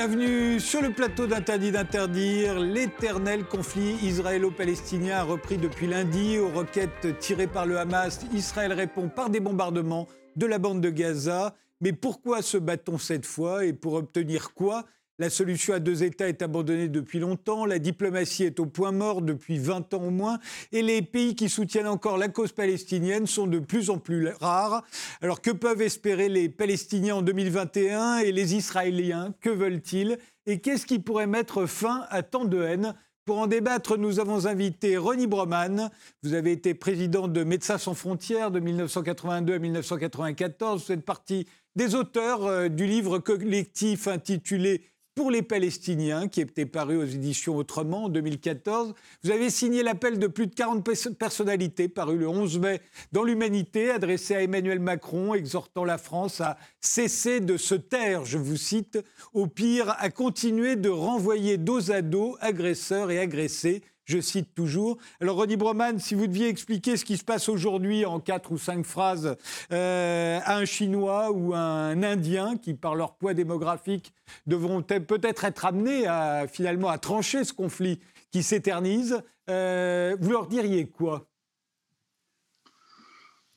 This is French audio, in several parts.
Bienvenue sur le plateau d'Interdit d'interdire. L'éternel conflit israélo-palestinien a repris depuis lundi aux roquettes tirées par le Hamas. Israël répond par des bombardements de la bande de Gaza. Mais pourquoi se bat-on cette fois et pour obtenir quoi? La solution à deux États est abandonnée depuis longtemps, la diplomatie est au point mort depuis 20 ans au moins, et les pays qui soutiennent encore la cause palestinienne sont de plus en plus rares. Alors que peuvent espérer les Palestiniens en 2021 et les Israéliens? Que veulent-ils? Et qu'est-ce qui pourrait mettre fin à tant de haine? Pour en débattre, nous avons invité Ronnie Broman. Vous avez été président de Médecins sans frontières de 1982 à 1994. Vous êtes partie des auteurs euh, du livre collectif intitulé pour les Palestiniens, qui était paru aux éditions Autrement en 2014. Vous avez signé l'appel de plus de 40 personnalités, paru le 11 mai dans l'Humanité, adressé à Emmanuel Macron, exhortant la France à cesser de se taire, je vous cite, au pire, à continuer de renvoyer dos à dos agresseurs et agressés je cite toujours. Alors, Ronnie Broman, si vous deviez expliquer ce qui se passe aujourd'hui en quatre ou cinq phrases euh, à un Chinois ou à un Indien qui, par leur poids démographique, devront peut-être être amenés à, finalement à trancher ce conflit qui s'éternise, euh, vous leur diriez quoi?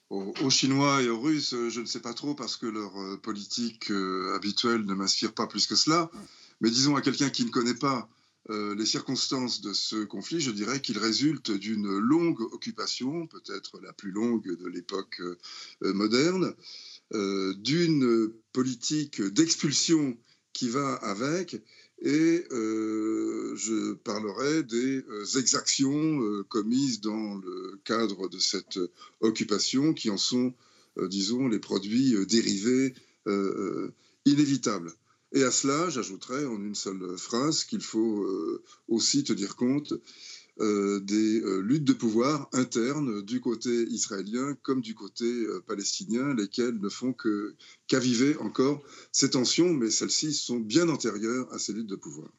Aux, Chinois et aux Russes, je ne sais pas trop parce que leur euh, politique habituelle ne m'inspire pas plus que cela. Mais disons à quelqu'un qui ne connaît pas euh, les circonstances de ce conflit, je dirais qu'il résulte d'une longue occupation, peut-être la plus longue de l'époque euh, moderne, euh, d'une politique d'expulsion qui va avec, et je parlerai des exactions commises dans le cadre de cette occupation qui en sont, disons, les produits dérivés inévitables. Et à cela, j'ajouterais en une seule phrase qu'il faut euh, aussi tenir compte euh, des euh, luttes de pouvoir internes du côté israélien comme du côté palestinien, lesquelles ne font que qu'aviver encore ces tensions, mais celles-ci sont bien antérieures à ces luttes de pouvoir.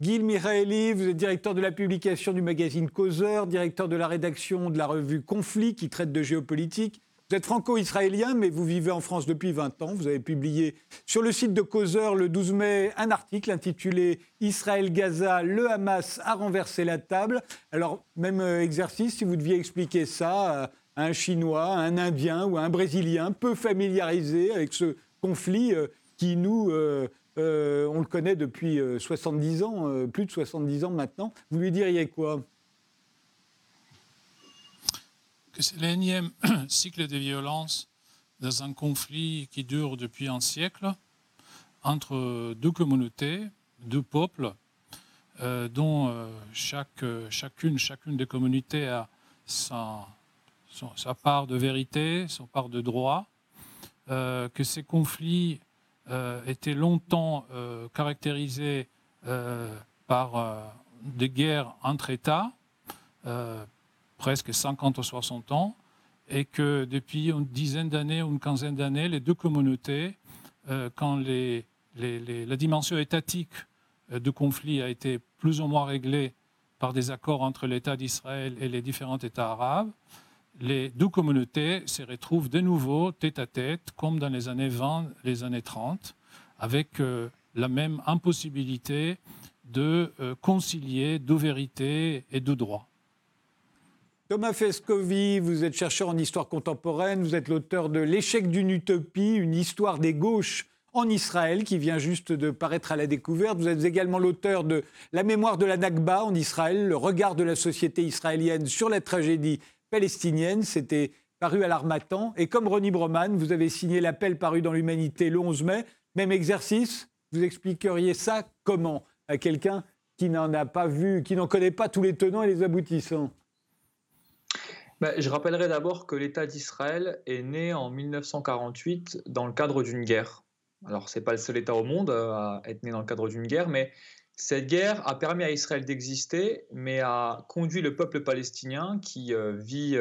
Gil Mihaeli, vous êtes directeur de la publication du magazine Causeur, directeur de la rédaction de la revue Conflit qui traite de géopolitique. Vous êtes franco-israélien, mais vous vivez en France depuis 20 ans. Vous avez publié sur le site de Causeur le 12 mai un article intitulé Israël-Gaza, le Hamas a renversé la table. Alors, même euh, exercice, si vous deviez expliquer ça à un Chinois, à un Indien ou à un Brésilien peu familiarisé avec ce conflit euh, qui, nous, euh, on le connaît depuis 70 ans, plus de 70 ans maintenant, vous lui diriez quoi? C'est l'énième cycle de violence dans un conflit qui dure depuis un siècle entre deux communautés, deux peuples, euh, dont euh, chaque, chacune, chacune des communautés a sa, part de vérité, sa part de droit, euh, que ces conflits étaient longtemps caractérisés par des guerres entre États presque 50 ou 60 ans, et que depuis une dizaine d'années ou une quinzaine d'années, les deux communautés, euh, quand la dimension étatique euh, du conflit a été plus ou moins réglée par des accords entre l'État d'Israël et les différents États arabes, les deux communautés se retrouvent de nouveau tête à tête, comme dans les années 20, les années 30, avec euh, la même impossibilité de concilier deux vérités et deux droits. Thomas Fescovi, vous êtes chercheur en histoire contemporaine, vous êtes l'auteur de L'échec d'une utopie, une histoire des gauches en Israël qui vient juste de paraître à la découverte. Vous êtes également l'auteur de La mémoire de la Nakba en Israël, le regard de la société israélienne sur la tragédie palestinienne. C'était paru à l'Armatan. Et comme Ronnie Broman, vous avez signé l'appel paru dans l'Humanité le 11 mai. Même exercice, vous expliqueriez ça comment à quelqu'un qui n'en a pas vu, qui n'en connaît pas tous les tenants et les aboutissants? Bah, je rappellerai d'abord que l'État d'Israël est né en 1948 dans le cadre d'une guerre. Alors, ce n'est pas le seul État au monde euh, à être né dans le cadre d'une guerre, mais cette guerre a permis à Israël d'exister, mais a conduit le peuple palestinien qui euh, vit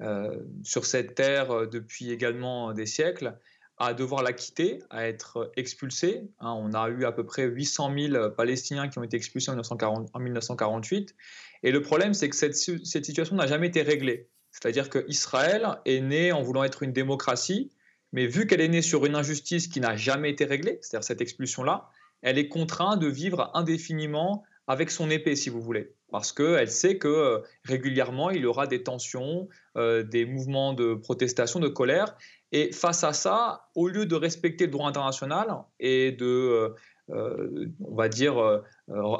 euh, sur cette terre depuis également des siècles à devoir la quitter, à être expulsé. Hein. on a eu à peu près 800 000 Palestiniens qui ont été expulsés en, 1948. Et le problème, c'est que cette, situation n'a jamais été réglée. C'est-à-dire qu'Israël est né en voulant être une démocratie, mais vu qu'elle est née sur une injustice qui n'a jamais été réglée, c'est-à-dire cette expulsion-là, elle est contrainte de vivre indéfiniment avec son épée, si vous voulez, parce qu'elle sait que euh, régulièrement, il y aura des tensions, euh, des mouvements de protestation, de colère. Et face à ça, au lieu de respecter le droit international et de, euh, on va dire,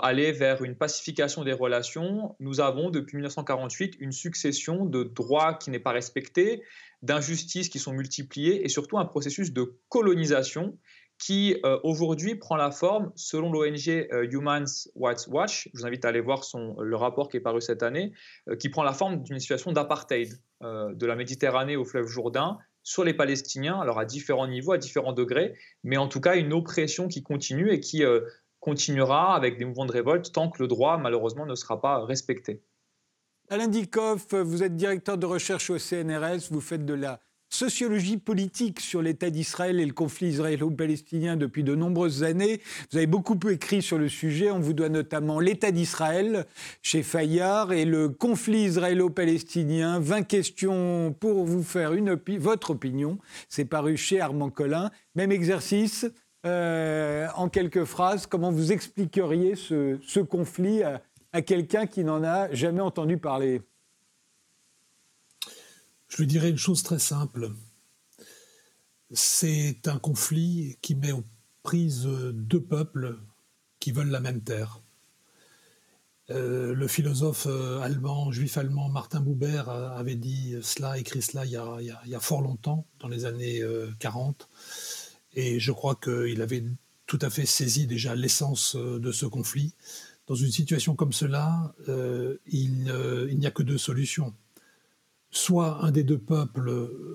aller vers une pacification des relations, nous avons depuis 1948 une succession de droits qui n'est pas respecté, d'injustices qui sont multipliées et surtout un processus de colonisation qui euh, aujourd'hui prend la forme, selon l'ONG euh, Human Rights Watch, je vous invite à aller voir son, le rapport qui est paru cette année, euh, qui prend la forme d'une situation d'apartheid de la Méditerranée au fleuve Jourdain sur les Palestiniens, alors à différents niveaux, à différents degrés, mais en tout cas une oppression qui continue et qui continuera avec des mouvements de révolte tant que le droit, malheureusement, ne sera pas respecté. Alain Dikoff, vous êtes directeur de recherche au CNRS, vous faites de la sociologie politique sur l'État d'Israël et le conflit israélo-palestinien depuis de nombreuses années. Vous avez beaucoup écrit sur le sujet. On vous doit notamment l'État d'Israël chez Fayard et le conflit israélo-palestinien. 20 questions pour vous faire votre opinion. C'est paru chez Armand Collin. Même exercice. Euh, en quelques phrases, comment vous expliqueriez ce, conflit à quelqu'un qui n'en a jamais entendu parler? Je lui dirais une chose très simple. C'est un conflit qui met aux prises deux peuples qui veulent la même terre. Euh, le philosophe euh, allemand, juif allemand Martin Buber avait dit cela, écrit cela il y a, fort longtemps, dans les années 40. Euh, Et je crois qu'il avait tout à fait saisi déjà l'essence de ce conflit. Dans une situation comme cela, il n'y a que deux solutions soit un des deux peuples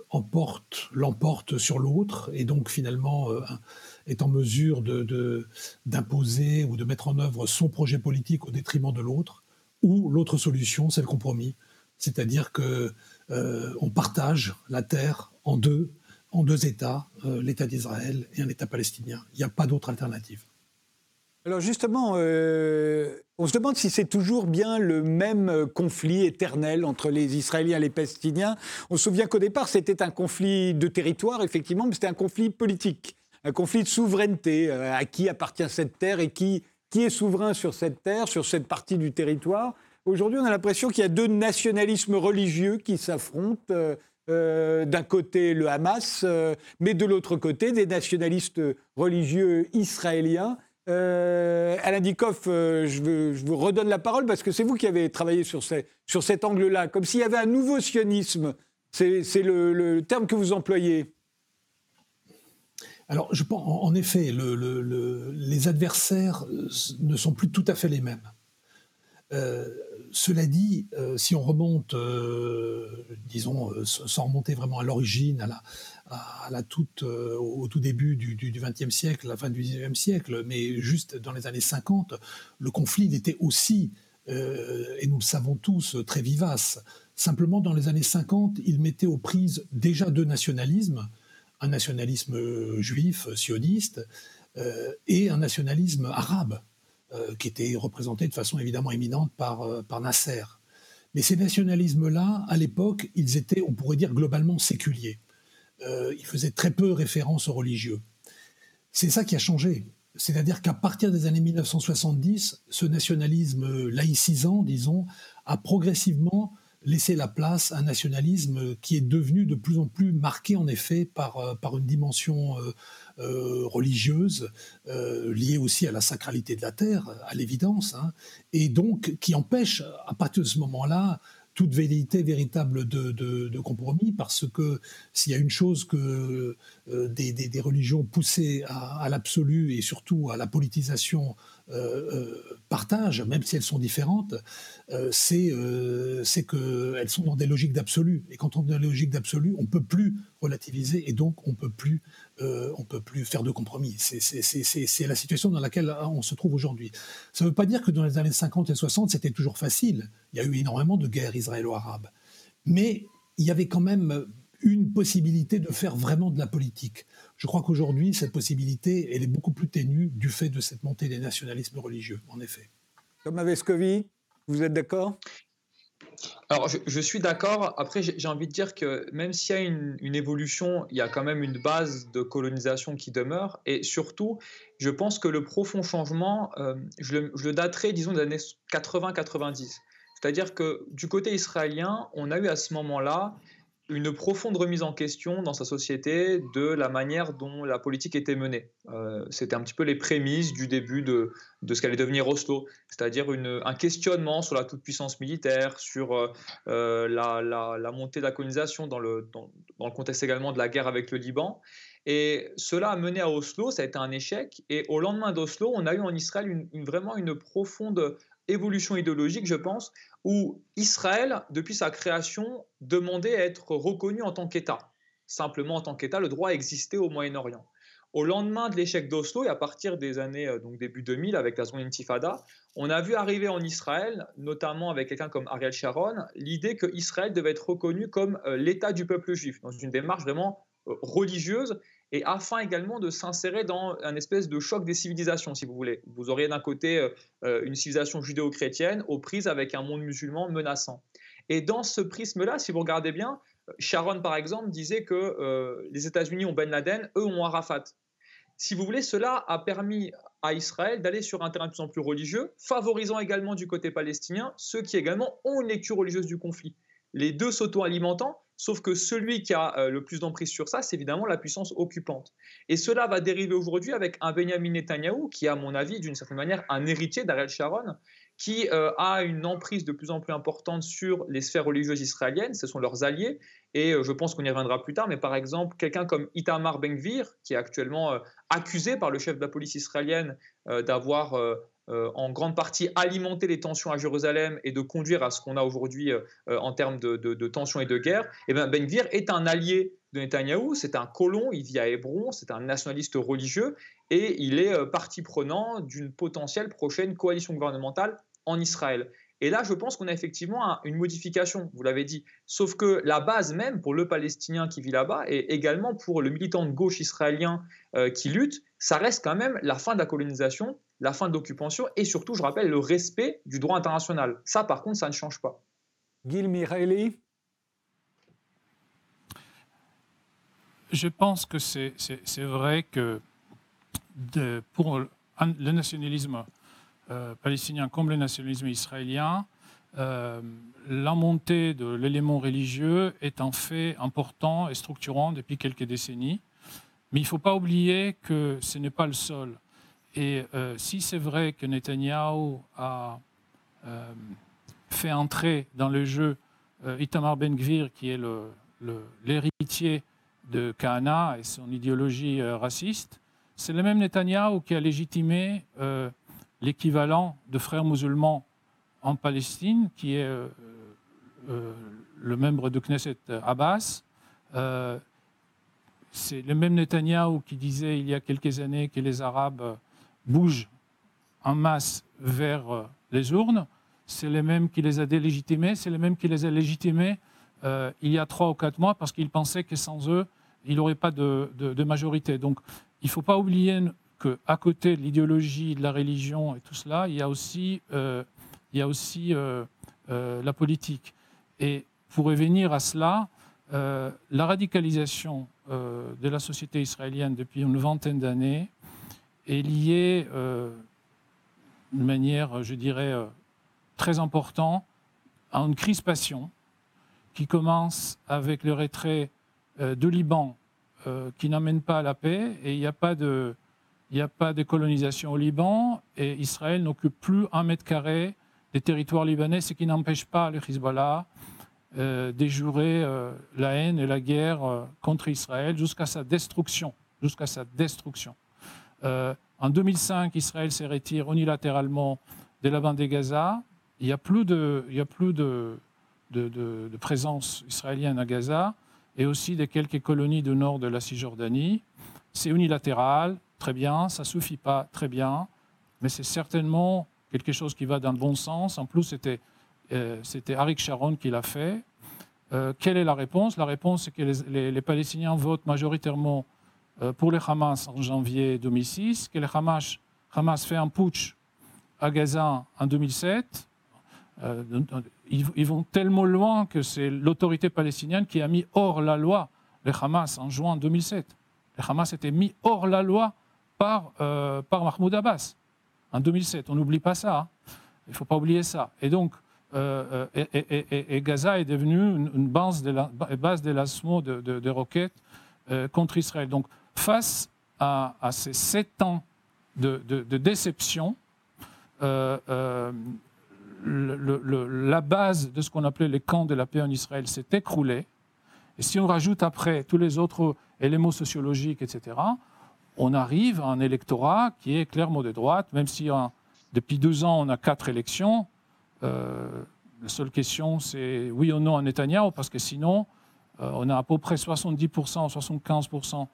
emporte, l'emporte sur l'autre, et donc finalement euh, est en mesure d'imposer ou de mettre en œuvre son projet politique au détriment de l'autre, ou l'autre solution, c'est le compromis, c'est-à-dire que euh, on partage la terre en deux, en deux États, euh, l'État d'Israël et un État palestinien. Il n'y a pas d'autre alternative. Alors justement, euh, on se demande si c'est toujours bien le même conflit éternel entre les Israéliens et les Palestiniens. On se souvient qu'au départ, c'était un conflit de territoire, effectivement, mais c'était un conflit politique, un conflit de souveraineté. Euh, à qui appartient cette terre et qui, qui est souverain sur cette terre, sur cette partie du territoire Aujourd'hui, on a l'impression qu'il y a deux nationalismes religieux qui s'affrontent. Euh, d'un côté le Hamas, mais de l'autre côté des nationalistes religieux israéliens euh, Alain Dikoff, euh, je, vous redonne la parole parce que c'est vous qui avez travaillé sur, cet angle-là, comme s'il y avait un nouveau sionisme. C'est le, terme que vous employez. Alors, je pense, en effet, les adversaires euh, ne sont plus tout à fait les mêmes. Cela dit, si on remonte, disons, sans remonter vraiment à l'origine, à la, toute, euh, au tout début du XXe siècle, la fin du XIXe siècle, mais juste dans les années 50, le conflit était aussi, euh, et nous le savons tous, très vivace. Simplement, dans les années 50, il mettait aux prises déjà deux nationalismes, un nationalisme juif, sioniste, euh, et un nationalisme arabe, qui était représenté de façon évidemment éminente par, par Nasser. Mais ces nationalismes-là, à l'époque, ils étaient, on pourrait dire, globalement séculiers. Euh, il faisait très peu référence aux religieux. C'est ça qui a changé. C'est-à-dire qu'à partir des années 1970, ce nationalisme laïcisant, disons, a progressivement laissé la place à un nationalisme qui est devenu de plus en plus marqué, en effet, par, euh, par une dimension euh, religieuse, liée aussi à la sacralité de la terre, à l'évidence, hein, et donc qui empêche, à partir de ce moment-là, toute vérité véritable de, compromis, parce que s'il y a une chose que euh, des, religions poussées à, l'absolu et surtout à la politisation euh, euh, partagent, même si elles sont différentes, c'est qu'elles sont dans des logiques d'absolu. Et quand on est dans des logiques d'absolu, on ne peut plus relativiser et donc on ne peut plus euh, on peut plus faire de compromis. C'est la situation dans laquelle on se trouve aujourd'hui. Ça ne veut pas dire que dans les années 50 et 60, c'était toujours facile. Il y a eu énormément de guerres israélo-arabes. Mais il y avait quand même une possibilité de faire vraiment de la politique. Je crois qu'aujourd'hui, cette possibilité, elle est beaucoup plus ténue du fait de cette montée des nationalismes religieux, en effet. Thomas Vescovi, vous êtes d'accord? Alors, je, suis d'accord. Après, j'ai envie de dire que même s'il y a une, évolution, il y a quand même une base de colonisation qui demeure. Et surtout, je pense que le profond changement, euh, je, le, je, le, daterai, disons, des années 80-90. C'est-à-dire que du côté israélien, on a eu à ce moment-là une profonde remise en question dans sa société de la manière dont la politique était menée. Euh, c'était un petit peu les prémices du début de, de ce qu'allait devenir Oslo, c'est-à-dire un questionnement sur la toute-puissance militaire, sur euh, euh, la, la, montée de la colonisation dans le, dans, le contexte également de la guerre avec le Liban. Et cela a mené à Oslo, ça a été un échec. Et au lendemain d'Oslo, on a eu en Israël vraiment une profonde évolution idéologique, je pense, où Israël, depuis sa création, demandait à être reconnu en tant qu'État. Simplement en tant qu'État, le droit existait au Moyen-Orient. Au lendemain de l'échec d'Oslo et à partir des années euh, donc début 2000 avec la zone intifada, on a vu arriver en Israël, notamment avec quelqu'un comme Ariel Sharon, l'idée que Israël devait être reconnu comme euh, l'État du peuple juif, dans une démarche vraiment euh, religieuse et afin également de s'insérer dans un espèce de choc des civilisations, si vous voulez. Vous auriez d'un côté euh, euh, une civilisation judéo-chrétienne aux prises avec un monde musulman menaçant. Et dans ce prisme-là, si vous regardez bien, Sharon, par exemple, disait que euh, les États-Unis ont Ben Laden, eux ont Arafat. Si vous voulez, cela a permis à Israël d'aller sur un terrain de plus en plus religieux, favorisant également du côté palestinien ceux qui également ont une lecture religieuse du conflit. Les deux s'auto-alimentant, Sauf que celui qui a euh, le plus d'emprise sur ça, c'est évidemment la puissance occupante. Et cela va dériver aujourd'hui avec un Benjamin Netanyahu, qui à mon avis, d'une certaine manière, un héritier d'Ariel Sharon, qui euh, a une emprise de plus en plus importante sur les sphères religieuses israéliennes, ce sont leurs alliés, et euh, je pense qu'on y reviendra plus tard, mais par exemple, quelqu'un comme Itamar Ben-Gvir, qui est actuellement accusé par le chef de la police israélienne d'avoir en grande partie alimenter les tensions à Jérusalem et de conduire à ce qu'on a aujourd'hui euh, euh, en termes de, tensions et de guerre, eh ben Gvir est un allié de Netanyahou, c'est un colon, il vit à Hébron, c'est un nationaliste religieux et il est partie prenant d'une potentielle prochaine coalition gouvernementale en Israël. Et là, je pense qu'on a effectivement une modification, vous l'avez dit. Sauf que la base même pour le Palestinien qui vit là-bas et également pour le militant de gauche israélien qui lutte, ça reste quand même la fin de la colonisation la fin de l'occupation et surtout, je rappelle, le respect du droit international. Ça, par contre, ça ne change pas. Gil Mirelli Je pense que c'est vrai que de, pour le nationalisme euh, palestinien comme le nationalisme israélien, euh, la montée de l'élément religieux est un fait important et structurant depuis quelques décennies. Mais il ne faut pas oublier que ce n'est pas le seul. Et euh, si c'est vrai que Netanyahu a euh, fait entrer dans le jeu euh, Itamar Ben-Gvir, qui est l'héritier de Kahana et son idéologie raciste, c'est le même Netanyahu qui a légitimé l'équivalent de frères musulmans en Palestine, qui est le membre de Knesset Abbas. c'est le même Netanyahu qui disait il y a quelques années que les Arabes bougent en masse vers euh, les urnes, c'est les mêmes qui les a délégitimés, c'est les mêmes qui les a légitimés euh, il y a trois ou quatre mois parce qu'ils pensaient que sans eux, il n'y aurait pas de, majorité. Donc il ne faut pas oublier qu'à côté de l'idéologie, de la religion et tout cela, il y a aussi, euh, il y a aussi la politique. Et pour revenir à cela, la radicalisation de la société israélienne depuis une vingtaine d'années est lié euh, de manière, je dirais, euh, très importante à une crispation qui commence avec le retrait euh, de Liban qui n'amène pas à la paix et il n'y a pas de il n'y a pas de colonisation au Liban et Israël n'occupe plus un mètre carré des territoires libanais, ce qui n'empêche pas le Hezbollah euh, la haine et la guerre contre Israël jusqu'à sa destruction, jusqu'à sa destruction. Euh, en 2005, Israël s'est retiré unilatéralement de la bande de Gaza. Il n'y a plus, de, présence israélienne à Gaza et aussi de quelques colonies du nord de la Cisjordanie. C'est unilatéral, très bien, ça ne suffit pas, très bien, mais c'est certainement quelque chose qui va dans le bon sens. En plus, c'était euh, Arik Sharon qui l'a fait. Euh, quelle est la réponse? La réponse, c'est que les, les, Palestiniens votent majoritairement pour le Hamas en janvier 2006, que le Hamas, Hamas fait un putsch à Gaza en 2007. ils, vont tellement loin que c'est l'autorité palestinienne qui a mis hors la loi le Hamas en juin 2007. Le Hamas était mis hors la loi par, par Mahmoud Abbas en 2007. On n'oublie pas ça. Hein. Il ne faut pas oublier ça. Et donc, euh, Gaza est devenu une, base d'élancement de, de, de, roquettes euh, contre Israël. Donc, face à, ces sept ans de, déception, euh, la base de ce qu'on appelait les camps de la paix en Israël s'est écroulée. Et si on rajoute après tous les autres éléments sociologiques, etc., on arrive à un électorat qui est clairement de droite, même si depuis deux ans on a quatre élections. Euh, la seule question, c'est oui ou non à Netanyahu, parce que sinon, euh, on a à peu près 70% ou 75%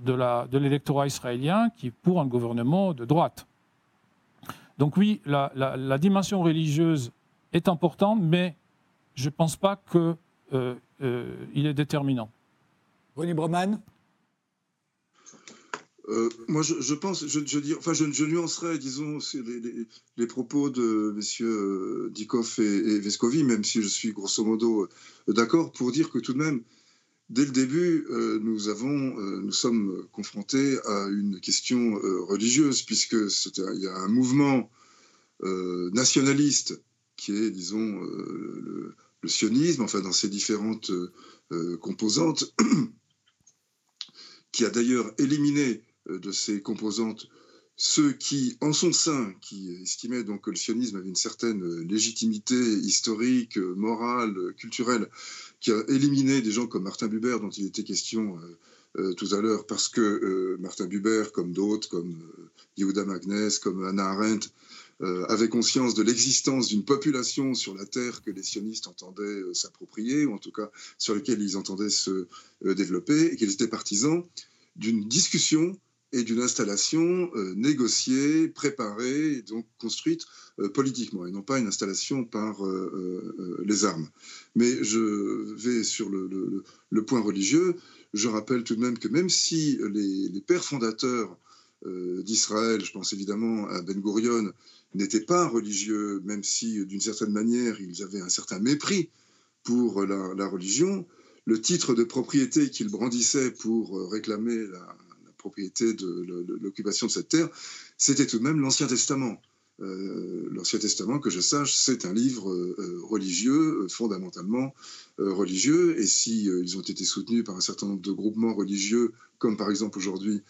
de l'électorat israélien qui est pour un gouvernement de droite. Donc oui, la, dimension religieuse est importante, mais je ne pense pas qu'il euh, est déterminant. René Broman euh, moi, je, pense, je, je, enfin, je, je nuancerais, disons, les, les, propos de messieurs euh, Dikoff et, et, Vescovi, même si je suis grosso modo euh, d'accord, pour dire que tout de même, dès le début, nous avons, nous sommes confrontés à une question religieuse, puisque il y a un mouvement nationaliste qui est, disons, le, le, sionisme, enfin, dans ses différentes composantes, qui a d'ailleurs éliminé euh, de ses composantes ceux qui, en son sein, qui estimaient donc que le sionisme avait une certaine légitimité historique, morale, culturelle, qui a éliminé des gens comme Martin Buber, dont il était question euh, euh, tout à l'heure, parce que Martin Buber, comme d'autres, comme Yehuda Magnes, comme Anna Arendt, avait conscience de l'existence d'une population sur la Terre que les sionistes entendaient s'approprier, ou en tout cas sur laquelle ils entendaient se développer, et qu'ils étaient partisans d'une discussion et d'une installation euh, négociée, préparée, et donc construite euh, politiquement, et non pas une installation par euh, les armes. Mais je vais sur le, point religieux. Je rappelle tout de même que même si les, pères fondateurs d'Israël, je pense évidemment à Ben Gurion, n'étaient pas religieux, même si d'une certaine manière ils avaient un certain mépris pour la, la religion, le titre de propriété qu'ils brandissaient pour réclamer la, propriété de l'occupation de cette terre, c'était tout de même l'Ancien Testament. Euh, L'Ancien Testament, que je sache, c'est un livre euh, religieux, fondamentalement euh, religieux, et si ils ont été soutenus par un certain nombre de groupements religieux, comme par exemple aujourd'hui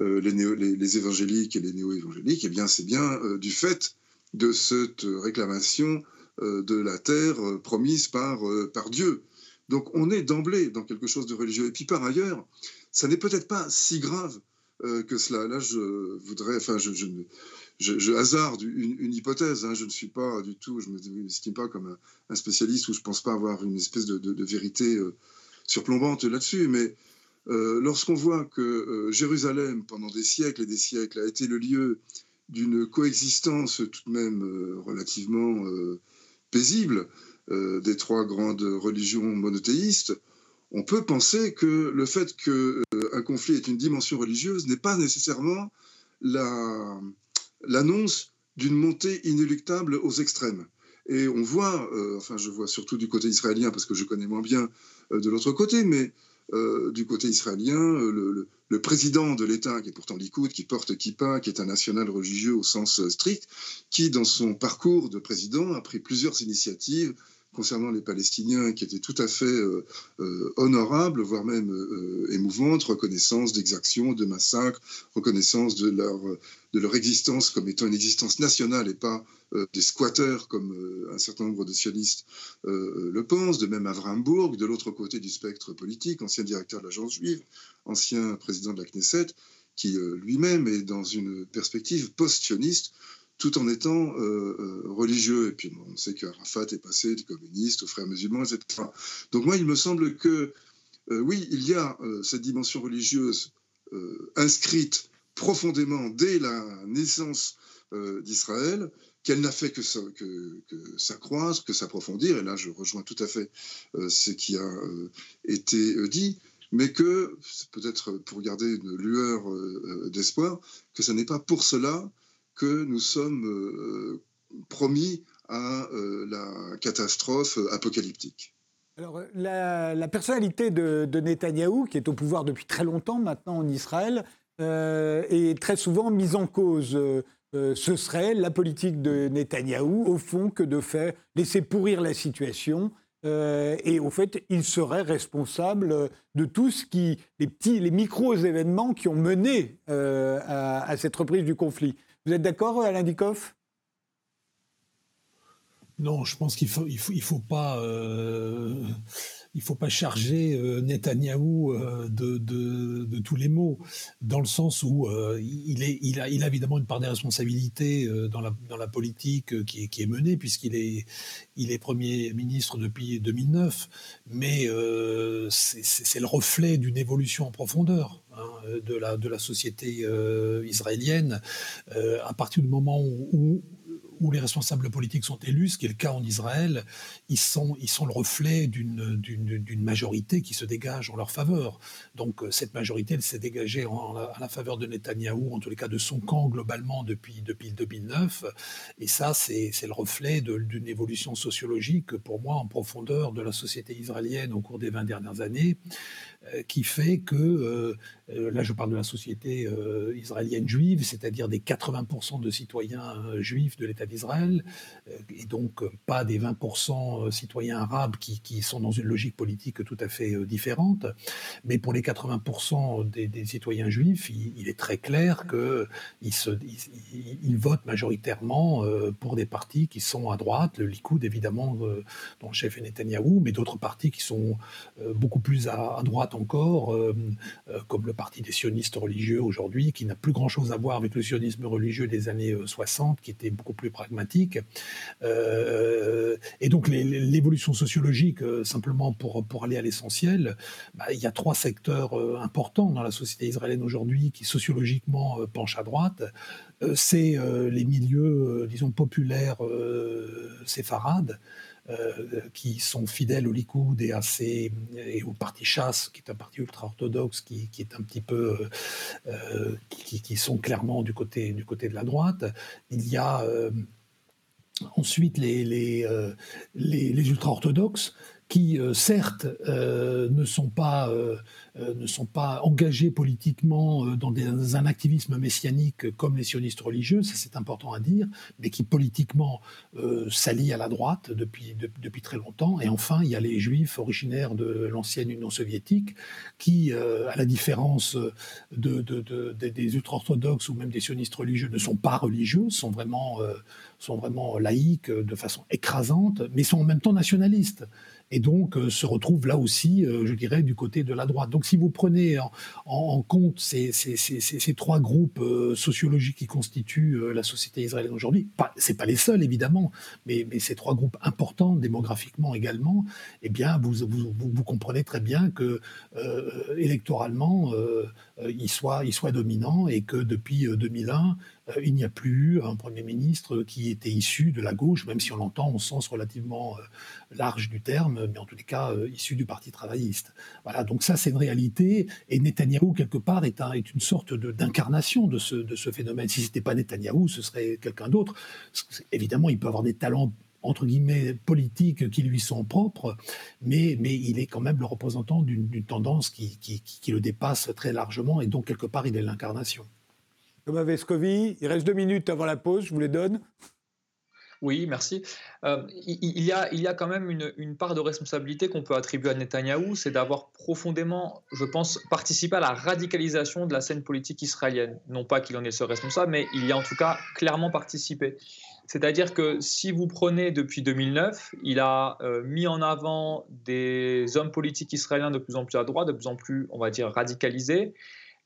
les, évangéliques et les néo-évangéliques, eh bien c'est bien du fait de cette réclamation de la terre promise par Dieu. Donc on est d'emblée dans quelque chose de religieux. Et puis par ailleurs, ça n'est peut-être pas si grave euh, que cela. Là, je voudrais, enfin, je, je, hasarde une, hypothèse. Hein. Je ne suis pas du tout, je ne m'estime pas comme un, spécialiste ou je ne pense pas avoir une espèce de, vérité euh, surplombante là-dessus. Mais euh, lorsqu'on voit que Jérusalem, pendant des siècles et des siècles, a été le lieu d'une coexistence tout de même relativement paisible des trois grandes religions monothéistes, on peut penser que le fait qu'un euh, conflit ait une dimension religieuse n'est pas nécessairement l'annonce d'une montée inéluctable aux extrêmes. Et on voit, euh, enfin je vois surtout du côté israélien, parce que je connais moins bien euh, de l'autre côté, mais du côté israélien, le, président de l'État, qui est pourtant Likoud, qui porte kippa, qui est un national religieux au sens strict, qui dans son parcours de président a pris plusieurs initiatives concernant les Palestiniens qui étaient tout à fait euh, euh, honorables, voire même euh, émouvantes, reconnaissance d'exactions, de massacres, reconnaissance de leur, existence comme étant une existence nationale et pas des squatteurs comme un certain nombre de sionistes le pensent, de même Bourg, de l'autre côté du spectre politique, ancien directeur de l'agence juive, ancien président de la Knesset, qui lui-même est dans une perspective post-sioniste tout en étant euh, euh, religieux. Et puis on sait qu'Arafat est passé du communiste aux frères musulmans, etc. Donc moi, il me semble que euh, oui, il y a cette dimension religieuse inscrite profondément dès la naissance d'Israël, qu'elle n'a fait que, que, que s'accroître, que s'approfondir, et là je rejoins tout à fait ce qui a été dit, mais que, peut-être pour garder une lueur d'espoir, que ce n'est pas pour cela que nous sommes euh, promis à la catastrophe apocalyptique. Alors, la, personnalité de, de, Netanyahou, qui est au pouvoir depuis très longtemps maintenant en Israël, est très souvent mise en cause. ce serait la politique de Netanyahou, au fond, que de faire laisser pourrir la situation euh, et au fait, il serait responsable de tout ce qui, les petits, les micro-événements qui ont mené euh, à, cette reprise du conflit. Vous êtes d'accord, Alain Dikoff Non, je pense qu'il faut, il faut, il faut pas. Euh, il faut pas charger euh, Netanyahou euh, de, de, tous les maux, dans le sens où euh, il, est, il, a, il a évidemment une part des responsabilités dans, la, dans la politique qui est, qui est menée, puisqu'il est, il est Premier ministre depuis 2009, mais c'est le reflet d'une évolution en profondeur. Hein, de, la, de la société israélienne, à partir du moment où où les responsables politiques sont élus, ce qui est le cas en Israël, ils sont, ils sont le reflet d'une majorité qui se dégage en leur faveur. Donc euh, cette majorité, elle s'est dégagée en, à la faveur de Netanyahou, en tous les cas de son camp globalement depuis, depuis 2009. Et ça, c'est le reflet d'une évolution sociologique, pour moi, en profondeur de la société israélienne au cours des 20 dernières années. Euh, qui fait que, euh, euh, là je parle de la société israélienne juive, c'est-à-dire des 80% de citoyens juifs de l'État d'Israël, et donc pas des 20% citoyens arabes qui, qui, sont dans une logique politique tout à fait différente. Mais pour les 80% des, citoyens juifs, il, est très clair qu'ils ils, votent majoritairement pour des partis qui sont à droite, le Likoud évidemment, dont le chef est Netanyahou, mais d'autres partis qui sont beaucoup plus à droite encore, euh, euh, comme le Parti des sionistes religieux aujourd'hui, qui n'a plus grand-chose à voir avec le sionisme religieux des années 60, euh, qui était beaucoup plus pragmatique. et donc l'évolution sociologique, simplement pour, pour aller à l'essentiel, bah, il y a trois secteurs importants dans la société israélienne aujourd'hui qui sociologiquement penchent à droite. C'est les milieux, disons, populaires séfarades. Euh, qui sont fidèles au Likoud et, et au parti Chasse, qui est un parti ultra-orthodoxe, qui, est un petit peu. Euh, euh, qui, sont clairement du côté, du côté de la droite. Il y a. Ensuite, les, les, les ultra-orthodoxes qui, euh, certes, euh, ne, sont pas, euh, ne sont pas engagés politiquement dans, un activisme messianique comme les sionistes religieux, ça c'est important à dire, mais qui politiquement s'allient à la droite depuis, très longtemps. Et enfin, il y a les juifs originaires de l'ancienne Union soviétique qui, à la différence de, des ultra-orthodoxes ou même des sionistes religieux, ne sont pas religieux, sont vraiment, sont vraiment laïques de façon écrasante, mais sont en même temps nationalistes et donc euh, se retrouve là aussi, euh, je dirais, du côté de la droite. Donc si vous prenez en, compte ces, trois groupes euh, sociologiques qui constituent la société israélienne aujourd'hui, ce n'est pas les seuls évidemment, mais, ces trois groupes importants démographiquement également, eh bien vous, comprenez très bien que électoralement, ils soient, dominants et que depuis 2001, euh, il n'y a plus eu un Premier ministre qui était issu de la gauche, même si on l'entend au sens relativement euh, large du terme, mais en tous les cas euh, issu du Parti travailliste. Voilà, donc ça c'est une réalité, et Netanyahou, quelque part, est, est une sorte d'incarnation de, ce, phénomène. Si ce n'était pas Netanyahou, ce serait quelqu'un d'autre. Évidemment, il peut avoir des talents entre guillemets politiques qui lui sont propres, mais, il est quand même le représentant d'une tendance qui, le dépasse très largement, et donc quelque part il est l'incarnation. Thomas Vescovi, il reste deux minutes avant la pause, je vous les donne. Oui, merci. Euh, il, y a, il y a quand même une, part de responsabilité qu'on peut attribuer à Netanyahou, c'est d'avoir profondément, je pense, participé à la radicalisation de la scène politique israélienne. Non pas qu'il en est seul responsable, mais il y a en tout cas clairement participé. C'est-à-dire que si vous prenez depuis 2009, il a euh, mis en avant des hommes politiques israéliens de plus en plus à droite, de plus en plus, on va dire, radicalisés.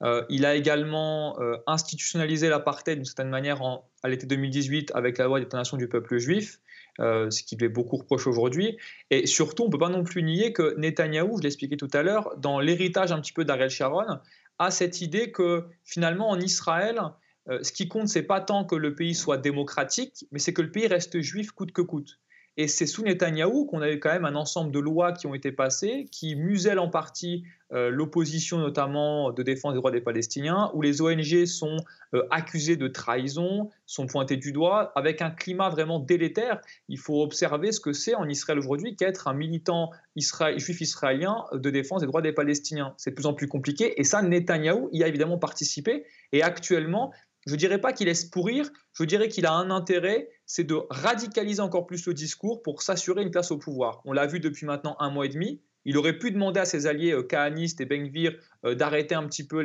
Euh, il a également euh, institutionnalisé l'apartheid d'une certaine manière à l'été 2018 avec la loi d'étonation du peuple juif, euh, ce qui lui est beaucoup reproché aujourd'hui. Et surtout, on ne peut pas non plus nier que Netanyahou, je l'expliquais tout à l'heure, dans l'héritage un petit peu d'Ariel Sharon, a cette idée que finalement en Israël, ce qui compte, c'est pas tant que le pays soit démocratique, mais c'est que le pays reste juif coûte que coûte. Et c'est sous Netanyahou qu'on a eu quand même un ensemble de lois qui ont été passées, qui musellent en partie euh, l'opposition notamment de défense des droits des Palestiniens, où les ONG sont euh, accusées de trahison, sont pointées du doigt, avec un climat vraiment délétère. Il faut observer ce que c'est en Israël aujourd'hui qu'être un militant juif israélien de défense des droits des Palestiniens. C'est de plus en plus compliqué, et ça, Netanyahou y a évidemment participé. Et actuellement, je ne dirais pas qu'il laisse pourrir, je dirais qu'il a un intérêt, c'est de radicaliser encore plus le discours pour s'assurer une place au pouvoir. On l'a vu depuis maintenant un mois et demi. Il aurait pu demander à ses alliés euh, et Benvir euh, d'arrêter un petit peu,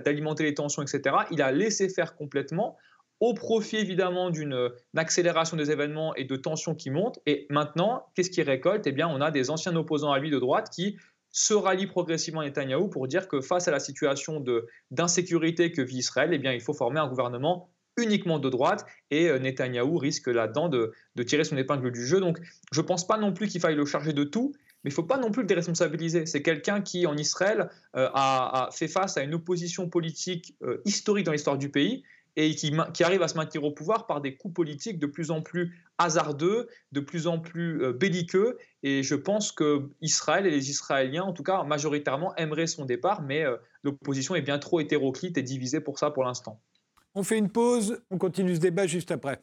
d'alimenter les tensions, etc. Il a laissé faire complètement, au profit évidemment d'une euh, accélération des événements et de tensions qui montent. Et maintenant, qu'est-ce qu'il récolte? Eh bien, on a des anciens opposants à lui de droite qui se rallie progressivement Netanyahou pour dire que face à la situation d'insécurité que vit Israël, eh bien, il faut former un gouvernement uniquement de droite et euh, Netanyahou risque là-dedans de, tirer son épingle du jeu. Donc je ne pense pas non plus qu'il faille le charger de tout, mais il ne faut pas non plus le déresponsabiliser. C'est quelqu'un qui, en Israël, euh, a, fait face à une opposition politique euh, historique dans l'histoire du pays et qui, arrive à se maintenir au pouvoir par des coups politiques de plus en plus hasardeux, de plus en plus euh, belliqueux. Et je pense que Israël et les Israéliens, en tout cas majoritairement, aimeraient son départ, mais euh, l'opposition est bien trop hétéroclite et divisée pour ça pour l'instant. On fait une pause, on continue ce débat juste après.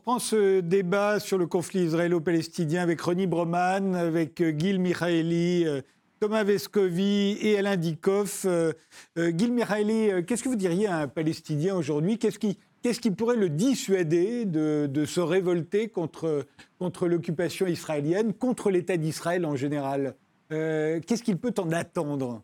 Reprend ce débat sur le conflit israélo-palestinien avec Ronnie Broman, avec euh, Gil Michaeli, euh, Thomas Vescovi et Alain Dikoff. Euh, Gil Michaeli, qu'est-ce que vous diriez à un Palestinien aujourd'hui? Qu'est-ce qui, pourrait le dissuader de, se révolter contre, contre l'occupation israélienne, contre l'État d'Israël en général? Qu'est-ce qu'il peut en attendre?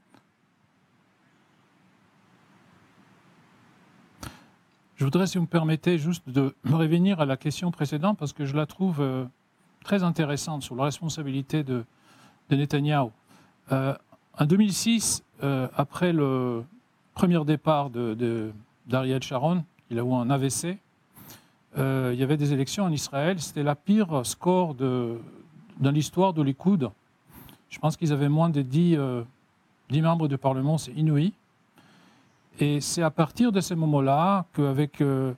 Je voudrais, si vous me permettez, juste de revenir à la question précédente parce que je la trouve euh, très intéressante sur la responsabilité de, de Netanyahou. Euh, en 2006, euh, après le premier départ d'Ariel de, Sharon, il a eu un AVC, il y avait des élections en Israël. C'était la pire score de, dans l'histoire de Likoud. Je pense qu'ils avaient moins de 10, 10 membres du Parlement, c'est inouï. Et c'est à partir de ce moment-là qu'avec euh,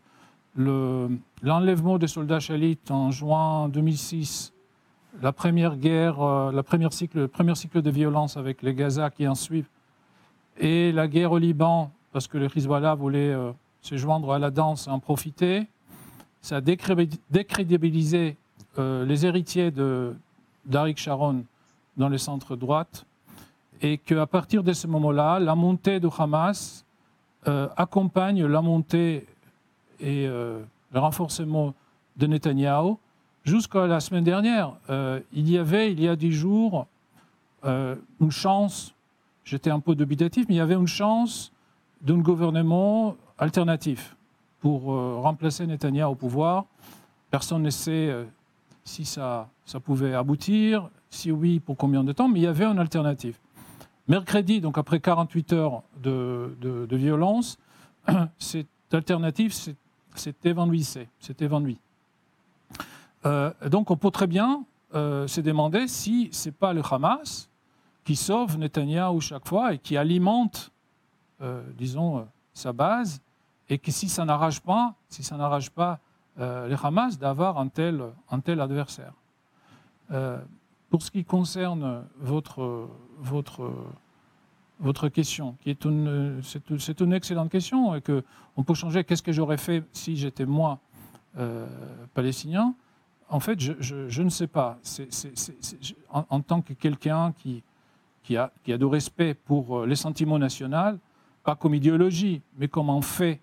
l'enlèvement des soldats chalites en juin 2006, la première guerre, euh, la première cycle, le premier cycle de violence avec les Gaza qui en suivent, et la guerre au Liban, parce que le Hezbollah voulait euh, se joindre à la danse et en profiter, ça a décrédibilisé les héritiers d'Arik Sharon dans les centres droite, et qu'à partir de ce moment-là, la montée du Hamas euh, accompagne la montée et euh, le renforcement de Netanyahou jusqu'à la semaine dernière. Euh, il y avait, il y a dix jours, une chance, j'étais un peu dubitatif, mais il y avait une chance d'un gouvernement alternatif pour remplacer Netanyahou au pouvoir. Personne ne sait si ça, ça pouvait aboutir, si oui, pour combien de temps, mais il y avait une alternative. Mercredi, donc après 48 heures de, violence, cette alternative s'est évanouissée, s'est évanouie. Euh, donc on peut très bien euh, se demander si ce n'est pas le Hamas qui sauve Netanyahou chaque fois et qui alimente, euh, disons, sa base, et que si ça n'arrache pas, si ça n'arrache pas le Hamas d'avoir un tel, un tel adversaire. Pour ce qui concerne votre, votre, votre question, qui est une, c'est, une excellente question et que on peut changer. Qu'est-ce que j'aurais fait si j'étais moi euh, palestinien? En fait, je, ne sais pas. En, tant que quelqu'un qui, a, qui a de respect pour euh, les sentiments nationaux, pas comme idéologie, mais comme un fait.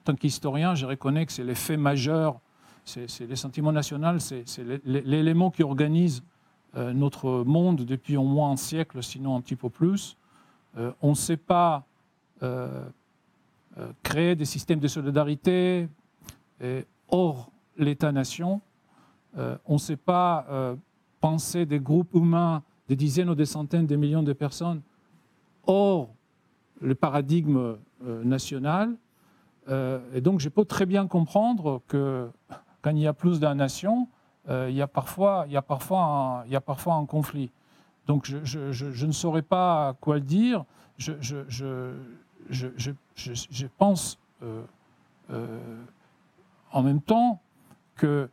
En tant qu'historien, je reconnais que c'est les faits majeurs, c'est, les sentiments nationaux, c'est, l'élément qui organise euh, notre monde depuis au moins un siècle, sinon un petit peu plus. Euh, on ne sait pas euh, créer des systèmes de solidarité hors l'État-nation. on ne sait pas penser des groupes humains, des dizaines ou des centaines de millions de personnes hors le paradigme national. et donc, je peux très bien comprendre que quand il y a plus d'une nation, il y a parfois un conflit. Donc je, ne saurais pas quoi dire. Je, pense en même temps que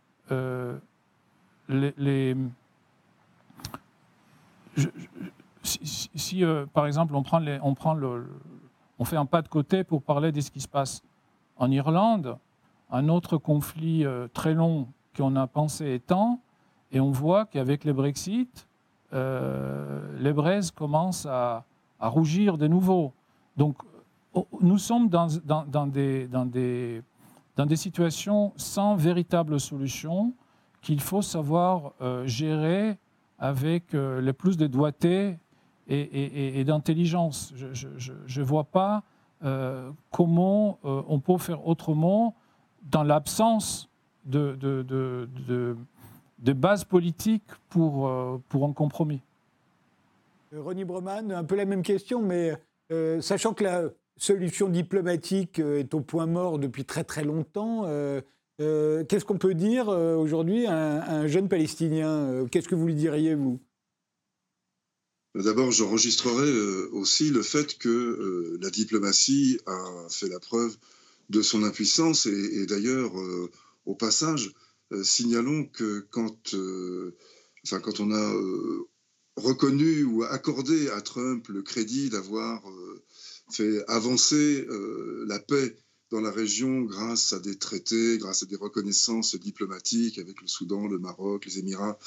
les, les si, euh, par exemple on prend, les, on prend le, on fait un pas de côté pour parler de ce qui se passe en Irlande, un autre conflit euh, très long qu'on a pensé étant, et on voit qu'avec le Brexit, euh, les braises commencent à, rougir de nouveau. Donc oh, nous sommes dans, des, situations sans véritable solution qu'il faut savoir gérer avec le plus de doigté et, d'intelligence. Je ne vois pas euh, comment euh, on peut faire autrement dans l'absence de, de, base politique pour, euh, pour un compromis. Ronnie Broman, un peu la même question, mais sachant que la solution diplomatique est au point mort depuis très très longtemps, qu'est-ce qu'on peut dire aujourd'hui à, un jeune Palestinien Qu'est-ce que vous lui diriez, vous? D'abord, j'enregistrerai euh, aussi le fait que euh, la diplomatie a fait la preuve de son impuissance et, d'ailleurs, euh, au passage, signalons que quand, enfin, quand on a reconnu ou accordé à Trump le crédit d'avoir fait avancer la paix dans la région grâce à des traités, grâce à des reconnaissances diplomatiques avec le Soudan, le Maroc, les Émirats,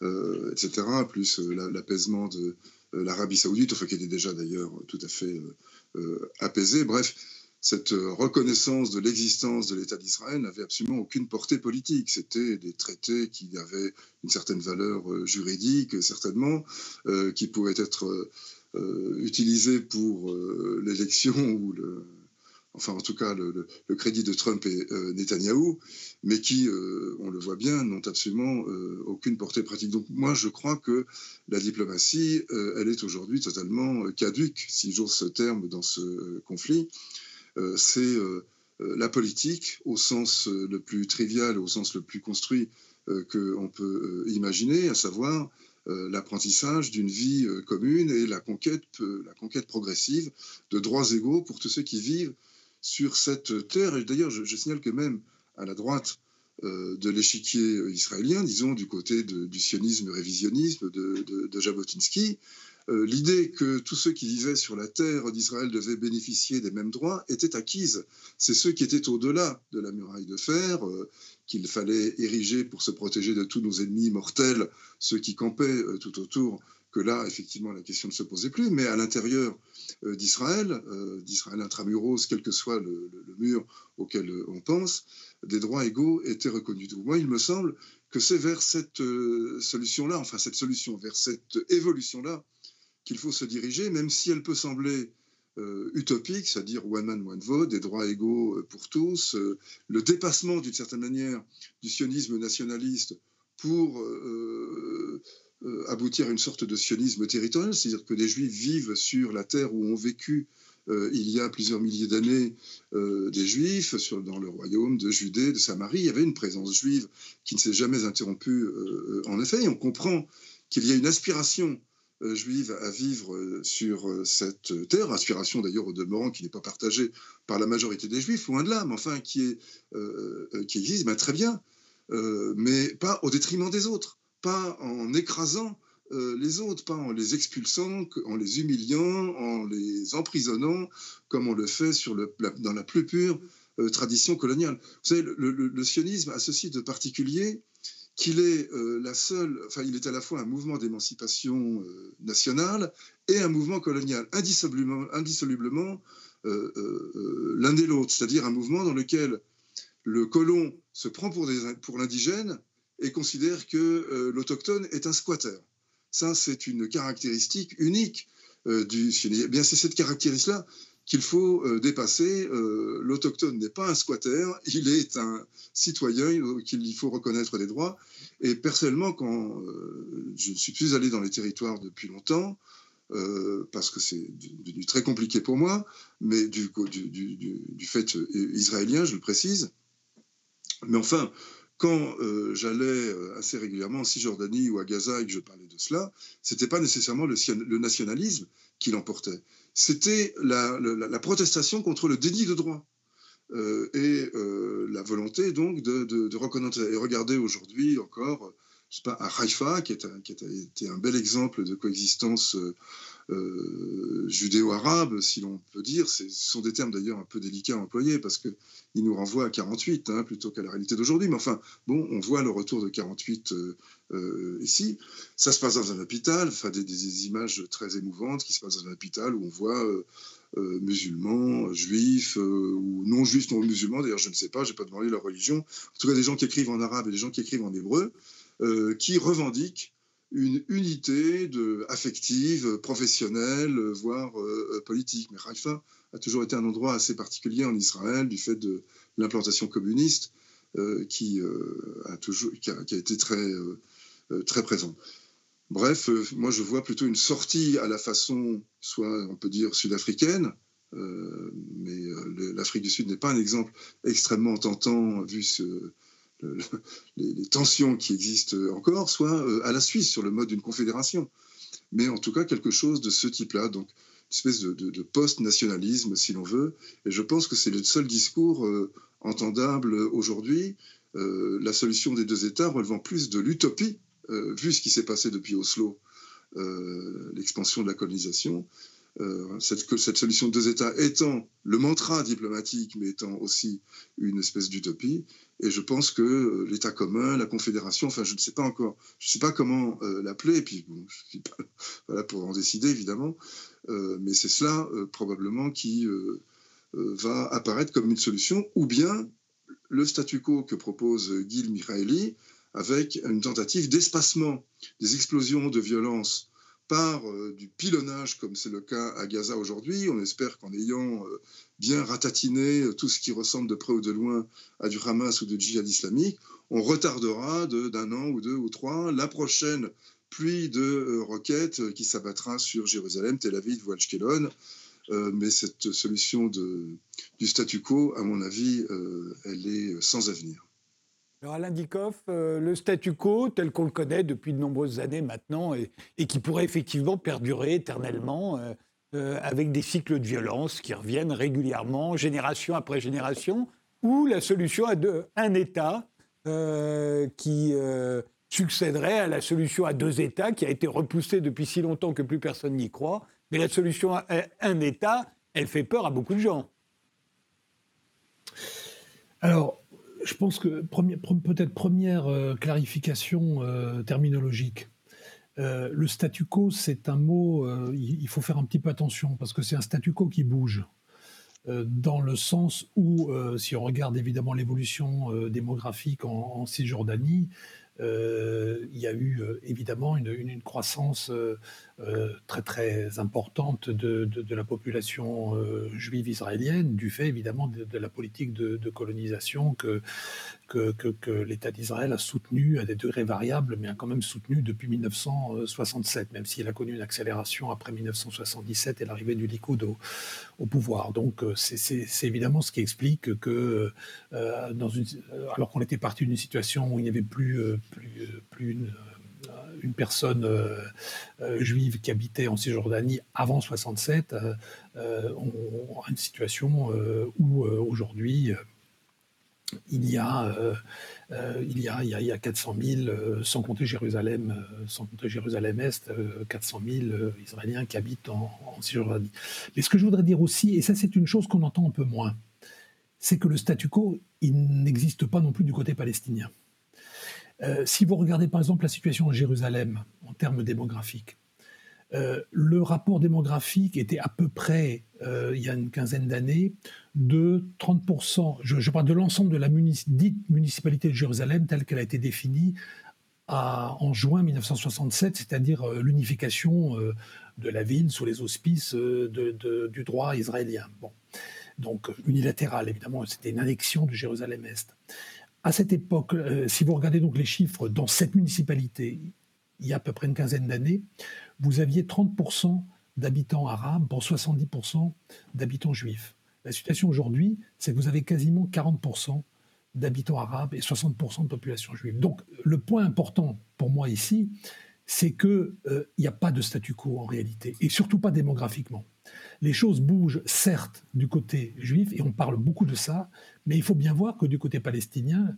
etc., plus l'apaisement de, euh, l'Arabie saoudite, enfin qui était déjà d'ailleurs tout à fait euh, euh, apaisée. Bref, cette reconnaissance de l'existence de l'État d'Israël n'avait absolument aucune portée politique. C'était des traités qui avaient une certaine valeur juridique, certainement, qui pouvaient être utilisés pour l'élection ou enfin en tout cas le, crédit de Trump et euh, Netanyahou, mais qui, euh, on le voit bien, n'ont absolument euh, aucune portée pratique. Donc moi, je crois que la diplomatie, elle est aujourd'hui totalement caduque, si j'ose ce terme, dans ce conflit. C'est la politique, au sens le plus trivial, au sens le plus construit qu'on peut imaginer, à savoir l'apprentissage d'une vie commune et la conquête, progressive de droits égaux pour tous ceux qui vivent sur cette terre. Et d'ailleurs, je, signale que même à la droite euh, de l'échiquier israélien, disons du côté du sionisme révisionnisme de, Jabotinsky, euh, l'idée que tous ceux qui vivaient sur la terre d'Israël devaient bénéficier des mêmes droits était acquise. C'est ceux qui étaient au-delà de la muraille de fer, euh, qu'il fallait ériger pour se protéger de tous nos ennemis mortels, ceux qui campaient tout autour que là, effectivement, la question ne se posait plus, mais à l'intérieur euh, d'Israël, euh, d'Israël intramuros, quel que soit le, mur auquel euh, on pense, des droits égaux étaient reconnus. moi, il me semble que c'est vers cette solution-là, enfin cette solution, vers cette évolution-là, qu'il faut se diriger, même si elle peut sembler utopique, c'est-à-dire one man, one vote, des droits égaux pour tous, le dépassement d'une certaine manière du sionisme nationaliste pour euh, aboutir à une sorte de sionisme territorial, c'est-à-dire que des juifs vivent sur la terre où ont vécu euh, il y a plusieurs milliers d'années euh, des juifs dans le royaume de Judée, de Samarie. Il y avait une présence juive qui ne s'est jamais interrompue en effet, et on comprend qu'il y a une aspiration juive à vivre sur cette terre, aspiration d'ailleurs au demeurant qui n'est pas partagée par la majorité des juifs, loin de là, mais enfin qui, est, qui existe, ben, très bien, mais pas au détriment des autres pas en écrasant euh, les autres, pas en les expulsant, en les humiliant, en les emprisonnant, comme on le fait sur le, dans la plus pure euh, tradition coloniale. Vous savez, le, sionisme a ceci de particulier qu'il est euh, la seule, enfin, il est à la fois un mouvement d'émancipation nationale et un mouvement colonial, indissolublement, indissolublement l'un et l'autre, c'est-à-dire un mouvement dans lequel le colon se prend pour, l'indigène et considère que euh, l'autochtone est un squatter. Ça, c'est une caractéristique unique euh, du. Eh bien, c'est cette caractéristique-là qu'il faut euh, dépasser. l'autochtone n'est pas un squatter, il est un citoyen qu'il faut reconnaître des droits. Et personnellement, quand je ne suis plus allé dans les territoires depuis longtemps, parce que c'est devenu très compliqué pour moi, mais du, du, fait israélien, je le précise. Mais enfin, quand j'allais assez régulièrement en Cisjordanie ou à Gaza et que je parlais de cela, c'était pas nécessairement le nationalisme qui l'emportait. C'était la, protestation contre le déni de droit. et la volonté donc de, de, de reconnaître. Et regardez aujourd'hui encore je sais pas, à Haïfa, qui, qui a été un bel exemple de coexistence euh, euh, judéo-arabe, si l'on peut dire. Ce sont des termes d'ailleurs un peu délicats à employer parce qu'ils nous renvoient à 48 hein, plutôt qu'à la réalité d'aujourd'hui. Mais enfin, bon, on voit le retour de 48 euh, ici. Ça se passe dans un hôpital, enfin, des, des, images très émouvantes qui se passent dans un hôpital où on voit. musulmans, juifs ou non juifs, non musulmans, d'ailleurs je ne sais pas, je n'ai pas demandé leur religion, en tout cas des gens qui écrivent en arabe et des gens qui écrivent en hébreu, euh, qui revendiquent une unité affective, professionnelle, voire euh, politique. Mais Haïfa a toujours été un endroit assez particulier en Israël du fait de l'implantation communiste euh, qui, a toujours, qui, a, été très, très présent. Bref, moi je vois plutôt une sortie à la façon, soit on peut dire sud-africaine, mais l'Afrique du Sud n'est pas un exemple extrêmement tentant vu ce, les, tensions qui existent encore, soit euh, à la Suisse sur le mode d'une confédération. Mais en tout cas, quelque chose de ce type-là, donc une espèce de, post-nationalisme, si l'on veut. Et je pense que c'est le seul discours euh, entendable aujourd'hui. Euh, la solution des deux États relevant plus de l'utopie, vu ce qui s'est passé depuis Oslo, l'expansion de la colonisation, euh, cette, solution de deux États étant le mantra diplomatique, mais étant aussi une espèce d'utopie. Et je pense que euh, l'État commun, la Confédération, enfin, je ne sais pas encore, je ne sais pas comment euh, l'appeler, et puis je ne suis pas voilà, pour en décider, évidemment, mais c'est cela probablement qui va apparaître comme une solution, ou bien le statu quo que propose Gil Mikhaeli, avec une tentative d'espacement des explosions de violence par euh, du pilonnage, comme c'est le cas à Gaza aujourd'hui. On espère qu'en ayant euh, bien ratatiné euh, tout ce qui ressemble de près ou de loin à du Hamas ou de djihad islamique, on retardera d'un an ou deux ou trois la prochaine pluie de roquettes qui s'abattra sur Jérusalem, Tel Aviv ou mais cette solution du statu quo, à mon avis, elle est sans avenir. Alors Alain Dikoff, euh, le statu quo tel qu'on le connaît depuis de nombreuses années maintenant et, qui pourrait effectivement perdurer éternellement euh, euh, avec des cycles de violence qui reviennent régulièrement, génération après génération, ou la solution à deux, un État qui succéderait à la solution à deux États qui a été repoussée depuis si longtemps que plus personne n'y croit. Mais la solution à un État, elle fait peur à beaucoup de gens. Alors, je pense que peut-être première euh, clarification euh, terminologique. Euh, le statu quo, c'est un mot, il faut faire un petit peu attention parce que c'est un statu quo qui bouge. Dans le sens où, si on regarde évidemment l'évolution démographique en, en Cisjordanie, il y a eu évidemment une, croissance euh, très très importante de, la population euh, juive israélienne, du fait évidemment de, la politique de, colonisation que, que, l'État d'Israël a soutenu à des degrés variables, mais a quand même soutenu depuis 1967, même s'il a connu une accélération après 1977 et l'arrivée du Likoud au, pouvoir. Donc euh, c'est évidemment ce qui explique que, dans une, alors qu'on était parti d'une situation où il n'y avait plus, une personne euh, euh, juive qui habitait en Cisjordanie avant 67, euh, on, a une situation où aujourd'hui il y a, il, y a, il, y a, 400 000, sans compter Jérusalem, sans compter Jérusalem-Est, 400 000 Israéliens qui habitent en, en, Cisjordanie. Mais ce que je voudrais dire aussi, et ça c'est une chose qu'on entend un peu moins, c'est que le statu quo, il n'existe pas non plus du côté palestinien. Euh, si vous regardez par exemple la situation en Jérusalem en termes démographiques, euh, le rapport démographique était à peu près, euh, il y a une quinzaine d'années, de 30%, je, parle de l'ensemble de la dite municipalité de Jérusalem telle qu'elle a été définie en juin 1967, c'est-à-dire l'unification de la ville sous les auspices du droit israélien. Bon. Donc unilatéral, évidemment, c'était une annexion de Jérusalem-Est à cette époque, euh, si vous regardez donc les chiffres dans cette municipalité, il y a à peu près une quinzaine d'années, vous aviez 30% d'habitants arabes pour 70% d'habitants juifs. La situation aujourd'hui, c'est que vous avez quasiment 40% d'habitants arabes et 60% de population juive. Donc le point important pour moi ici, c'est qu'il n'y a pas de statu quo en réalité, et surtout pas démographiquement. Les choses bougent certes du côté juif, et on parle beaucoup de ça, mais il faut bien voir que du côté palestinien,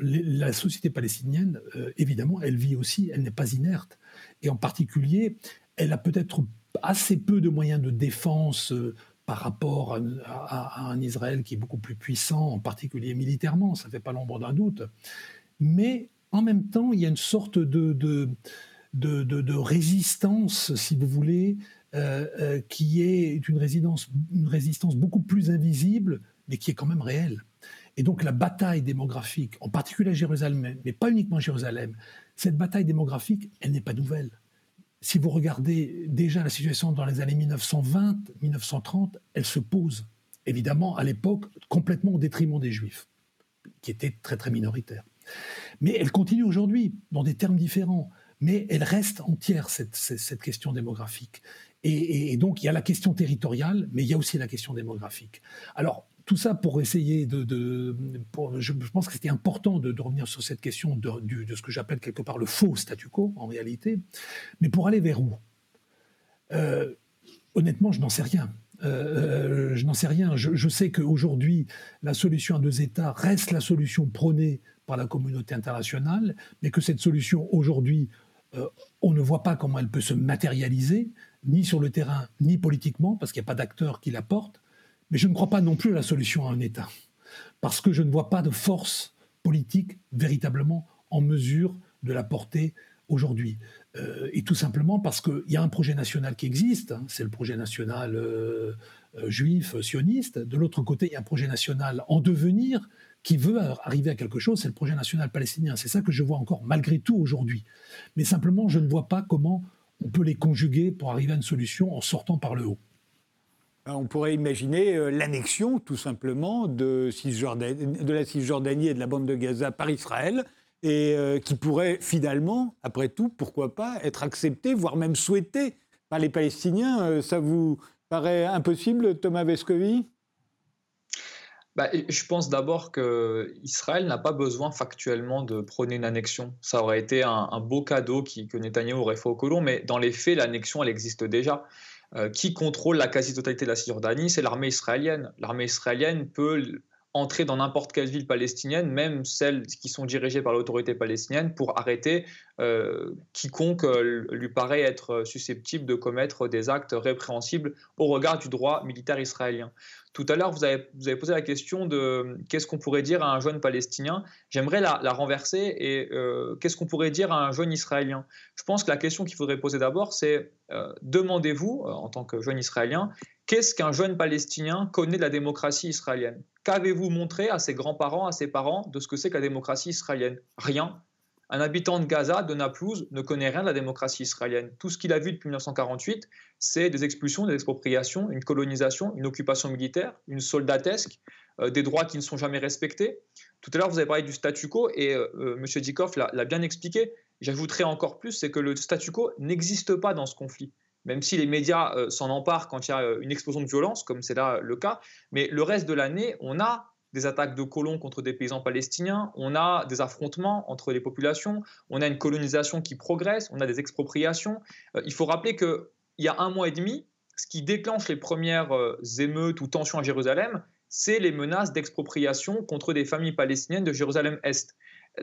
la société palestinienne, euh, évidemment, elle vit aussi, elle n'est pas inerte. Et en particulier, elle a peut-être assez peu de moyens de défense euh, par rapport à, un Israël qui est beaucoup plus puissant, en particulier militairement, ça ne fait pas l'ombre d'un doute. Mais en même temps, il y a une sorte de, résistance, si vous voulez, euh, qui est une résistance beaucoup plus invisible, mais qui est quand même réelle. Et donc la bataille démographique, en particulier à Jérusalem, mais pas uniquement à Jérusalem, cette bataille démographique, elle n'est pas nouvelle. Si vous regardez déjà la situation dans les années 1920-1930, elle se pose, évidemment, à l'époque, complètement au détriment des Juifs, qui étaient très très minoritaires. Mais elle continue aujourd'hui, dans des termes différents. Mais elle reste entière, cette, cette, question démographique. Et, et, donc, il y a la question territoriale, mais il y a aussi la question démographique. Alors, tout ça pour essayer de... je pense que c'était important de, revenir sur cette question de, ce que j'appelle quelque part le faux statu quo, en réalité. Mais pour aller vers où? Euh, Honnêtement, je n'en sais rien. Euh, je n'en sais rien. Je, sais qu'aujourd'hui, la solution à deux États reste la solution prônée par la communauté internationale, mais que cette solution, aujourd'hui, euh, on ne voit pas comment elle peut se matérialiser, ni sur le terrain, ni politiquement, parce qu'il n'y a pas d'acteurs qui la portent. Mais je ne crois pas non plus à la solution à un État, parce que je ne vois pas de force politique véritablement en mesure de la porter aujourd'hui. Euh, et tout simplement parce qu'il y a un projet national qui existe, hein, c'est le projet national euh, euh, juif, sioniste. De l'autre côté, il y a un projet national en devenir qui veut arriver à quelque chose, c'est le projet national palestinien. C'est ça que je vois encore malgré tout aujourd'hui. Mais simplement, je ne vois pas comment on peut les conjuguer pour arriver à une solution en sortant par le haut. Euh, on pourrait imaginer euh, l'annexion, tout simplement, de, la Cisjordanie et de la bande de Gaza par Israël, et euh, qui pourrait finalement, après tout, pourquoi pas, être acceptée, voire même souhaitée par les Palestiniens. ça vous paraît impossible, Thomas Vescovi? Bah, je pense d'abord qu'Israël n'a pas besoin factuellement de prôner une annexion. Ça aurait été un, beau cadeau que Netanyahu aurait fait aux colons, mais dans les faits, l'annexion, elle existe déjà. Euh, qui contrôle la quasi-totalité de la Cisjordanie, c'est l'armée israélienne. L'armée israélienne peut entrer dans n'importe quelle ville palestinienne, même celles qui sont dirigées par l'autorité palestinienne, pour arrêter euh, quiconque euh, lui paraît être susceptible de commettre des actes répréhensibles au regard du droit militaire israélien. Tout à l'heure, vous avez, posé la question de qu'est-ce qu'on pourrait dire à un jeune palestinien? J'aimerais la, renverser et qu'est-ce qu'on pourrait dire à un jeune israélien? Je pense que la question qu'il faudrait poser d'abord, c'est euh, demandez-vous, euh, en tant que jeune Israélien, qu'est-ce qu'un jeune Palestinien connaît de la démocratie israélienne? Qu'avez-vous montré à ses grands-parents, à ses parents, de ce que c'est que la démocratie israélienne? Rien. Un habitant de Gaza, de Naplouse, ne connaît rien de la démocratie israélienne. Tout ce qu'il a vu depuis 1948, c'est des expulsions, des expropriations, une colonisation, une occupation militaire, une soldatesque, euh, des droits qui ne sont jamais respectés. Tout à l'heure, vous avez parlé du statu quo et M. Dikov l'a bien expliqué. J'ajouterai encore plus, c'est que le statu quo n'existe pas dans ce conflit, même si les médias euh, s'en emparent quand il y a euh, une explosion de violence, comme c'est là le cas. Mais le reste de l'année, on a des attaques de colons contre des paysans palestiniens, on a des affrontements entre les populations, on a une colonisation qui progresse, on a des expropriations. Euh, il faut rappeler qu'il y a un mois et demi, ce qui déclenche les premières émeutes ou tensions à Jérusalem, c'est les menaces d'expropriation contre des familles palestiniennes de Jérusalem-Est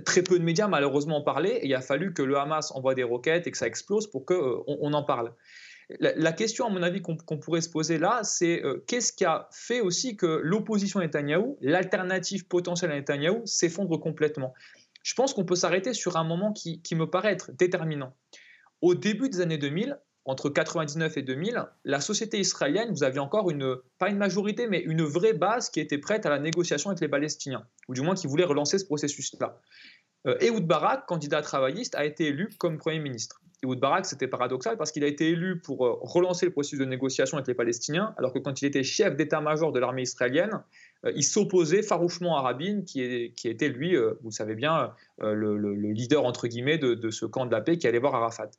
très peu de médias malheureusement en parlaient et il a fallu que le Hamas envoie des roquettes et que ça explose pour qu'on euh, on en parle. La, question, à mon avis, qu'on pourrait se poser là, c'est euh, qu'est-ce qui a fait aussi que l'opposition à Netanyahou, l'alternative potentielle à Netanyahou, s'effondre complètement? Je pense qu'on peut s'arrêter sur un moment qui, me paraît être déterminant. Au début des années 2000, entre 99 et 2000, la société israélienne, vous aviez encore une, pas une majorité, mais une vraie base qui était prête à la négociation avec les Palestiniens, ou du moins qui voulait relancer ce processus-là. Euh, Ehud Barak, candidat travailliste, a été élu comme Premier ministre. Ehud Barak, c'était paradoxal parce qu'il a été élu pour euh, relancer le processus de négociation avec les Palestiniens, alors que quand il était chef d'état-major de l'armée israélienne, euh, il s'opposait farouchement à Rabin, qui, qui était lui, euh, vous savez bien, le, leader entre guillemets de, ce camp de la paix qui allait voir Arafat.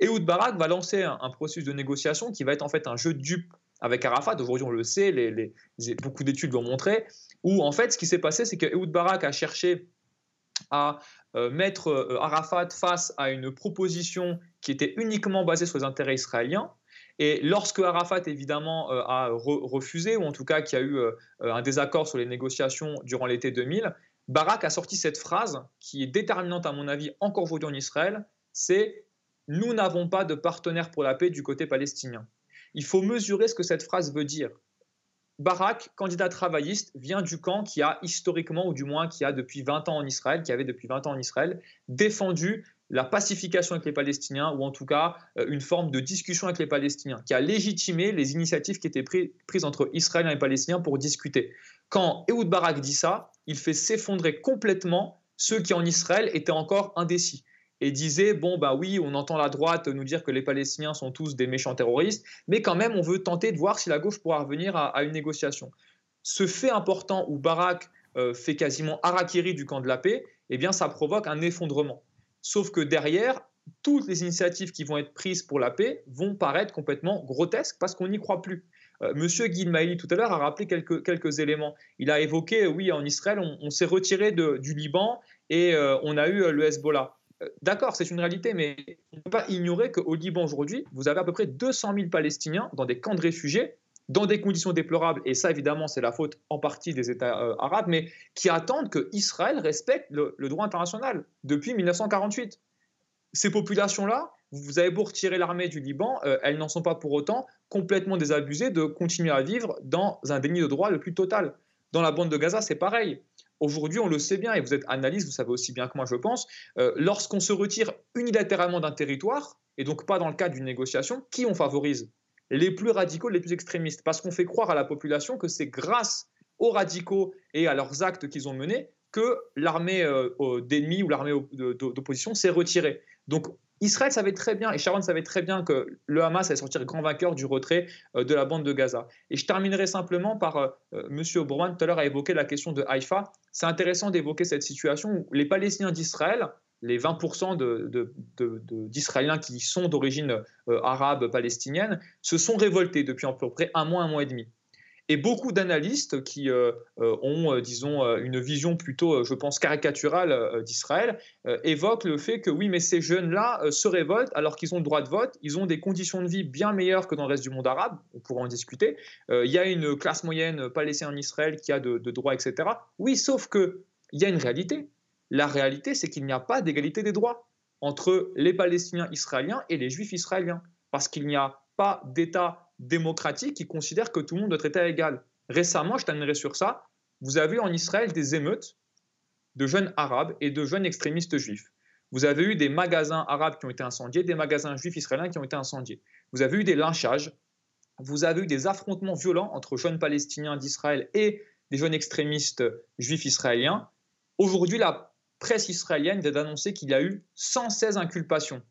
Ehud Barak va lancer un, processus de négociation qui va être en fait un jeu de dupes avec Arafat. Aujourd'hui, on le sait, les, beaucoup d'études l'ont montré. Où en fait, ce qui s'est passé, c'est que Ehud Barak a cherché à mettre Arafat face à une proposition qui était uniquement basée sur les intérêts israéliens. Et lorsque Arafat, évidemment, euh, a refusé, ou en tout cas qu'il y a eu un désaccord sur les négociations durant l'été 2000, Barak a sorti cette phrase qui est déterminante, à mon avis, encore aujourd'hui en Israël, c'est « Nous n'avons pas de partenaire pour la paix du côté palestinien ». Il faut mesurer ce que cette phrase veut dire. Barak, candidat travailliste, vient du camp qui a historiquement, ou du moins qui a depuis 20 ans en Israël, qui avait depuis 20 ans en Israël, défendu la pacification avec les Palestiniens, ou en tout cas euh, une forme de discussion avec les Palestiniens, qui a légitimé les initiatives qui étaient prises entre Israéliens et Palestiniens pour discuter. Quand Ehud Barak dit ça, il fait s'effondrer complètement ceux qui en Israël étaient encore indécis et disait bon bah oui, on entend la droite nous dire que les Palestiniens sont tous des méchants terroristes, mais quand même on veut tenter de voir si la gauche pourra revenir à, une négociation. Ce fait important où Barak euh, fait quasiment harakiri du camp de la paix, eh bien ça provoque un effondrement. Sauf que derrière, toutes les initiatives qui vont être prises pour la paix vont paraître complètement grotesques parce qu'on n'y croit plus. Euh, Monsieur Guy tout à l'heure a rappelé quelques, éléments. Il a évoqué, oui, en Israël, on, s'est retiré du Liban et euh, on a eu le Hezbollah. Euh, d'accord, c'est une réalité, mais on ne peut pas ignorer qu'au Liban aujourd'hui, vous avez à peu près 200 000 Palestiniens dans des camps de réfugiés, dans des conditions déplorables, et ça évidemment c'est la faute en partie des États euh, arabes, mais qui attendent que Israël respecte le, droit international depuis 1948. Ces populations-là, vous avez beau retirer l'armée du Liban, euh, elles n'en sont pas pour autant complètement désabusées de continuer à vivre dans un déni de droit le plus total. Dans la bande de Gaza, c'est pareil. Aujourd'hui, on le sait bien, et vous êtes analyste, vous savez aussi bien que moi, je pense, euh, lorsqu'on se retire unilatéralement d'un territoire, et donc pas dans le cadre d'une négociation, qui on favorise? Les plus radicaux, les plus extrémistes, parce qu'on fait croire à la population que c'est grâce aux radicaux et à leurs actes qu'ils ont menés que l'armée euh, d'ennemis ou l'armée d'opposition s'est retirée. Donc Israël savait très bien, et Sharon savait très bien que le Hamas allait sortir grand vainqueur du retrait euh, de la bande de Gaza. Et je terminerai simplement par, euh, M. tout à l'heure a évoqué la question de Haïfa. C'est intéressant d'évoquer cette situation où les Palestiniens d'Israël, les 20% d'Israéliens qui sont d'origine arabe palestinienne, se sont révoltés depuis à peu près un mois, un mois et demi. Et beaucoup d'analystes qui euh, euh, ont, euh, disons, une vision plutôt, je pense, caricaturale d'Israël, évoquent le fait que oui, mais ces jeunes-là se révoltent alors qu'ils ont le droit de vote, ils ont des conditions de vie bien meilleures que dans le reste du monde arabe, on pourra en discuter. Il y a une classe moyenne palestinienne en Israël qui a de, de droits, etc. Oui, sauf qu'il y a une réalité. La réalité, c'est qu'il n'y a pas d'égalité des droits entre les Palestiniens israéliens et les Juifs israéliens, parce qu'il n'y a pas d'État démocratique qui considère que tout le monde doit être à égal. Récemment, je terminerai sur ça, vous avez eu en Israël des émeutes de jeunes arabes et de jeunes extrémistes juifs. Vous avez eu des magasins arabes qui ont été incendiés, des magasins juifs israéliens qui ont été incendiés. Vous avez eu des lynchages. Vous avez eu des affrontements violents entre jeunes palestiniens d'Israël et des jeunes extrémistes juifs israéliens. Aujourd'hui, presse israélienne vient d'annoncer qu'il y a eu 116 inculpations.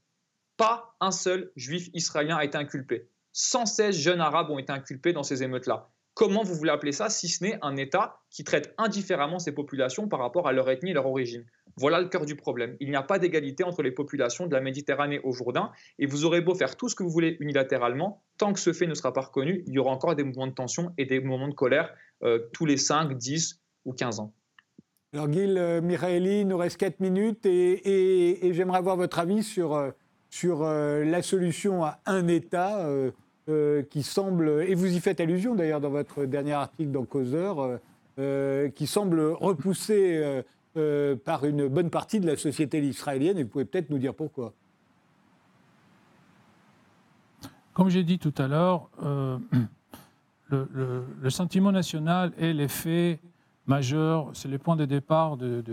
Pas un seul juif israélien a été inculpé. 116 jeunes arabes ont été inculpés dans ces émeutes-là. Comment vous voulez appeler ça si ce n'est un État qui traite indifféremment ces populations par rapport à leur ethnie et leur origine? Voilà le cœur du problème. Il n'y a pas d'égalité entre les populations de la Méditerranée au Jourdain et vous aurez beau faire tout ce que vous voulez unilatéralement, tant que ce fait ne sera pas reconnu, il y aura encore des mouvements de tension et des moments de colère euh, tous les 5, 10 ou 15 ans. Alors Gil euh, il nous reste 4 minutes et, j'aimerais avoir votre avis sur, euh, sur euh, la solution à un État. Euh, qui semble, et vous y faites allusion d'ailleurs dans votre dernier article dans Causeur, qui semble repoussé par une bonne partie de la société israélienne, et vous pouvez peut-être nous dire pourquoi. Comme j'ai dit tout à l'heure, le, sentiment national est l'effet majeur, c'est le point de départ de,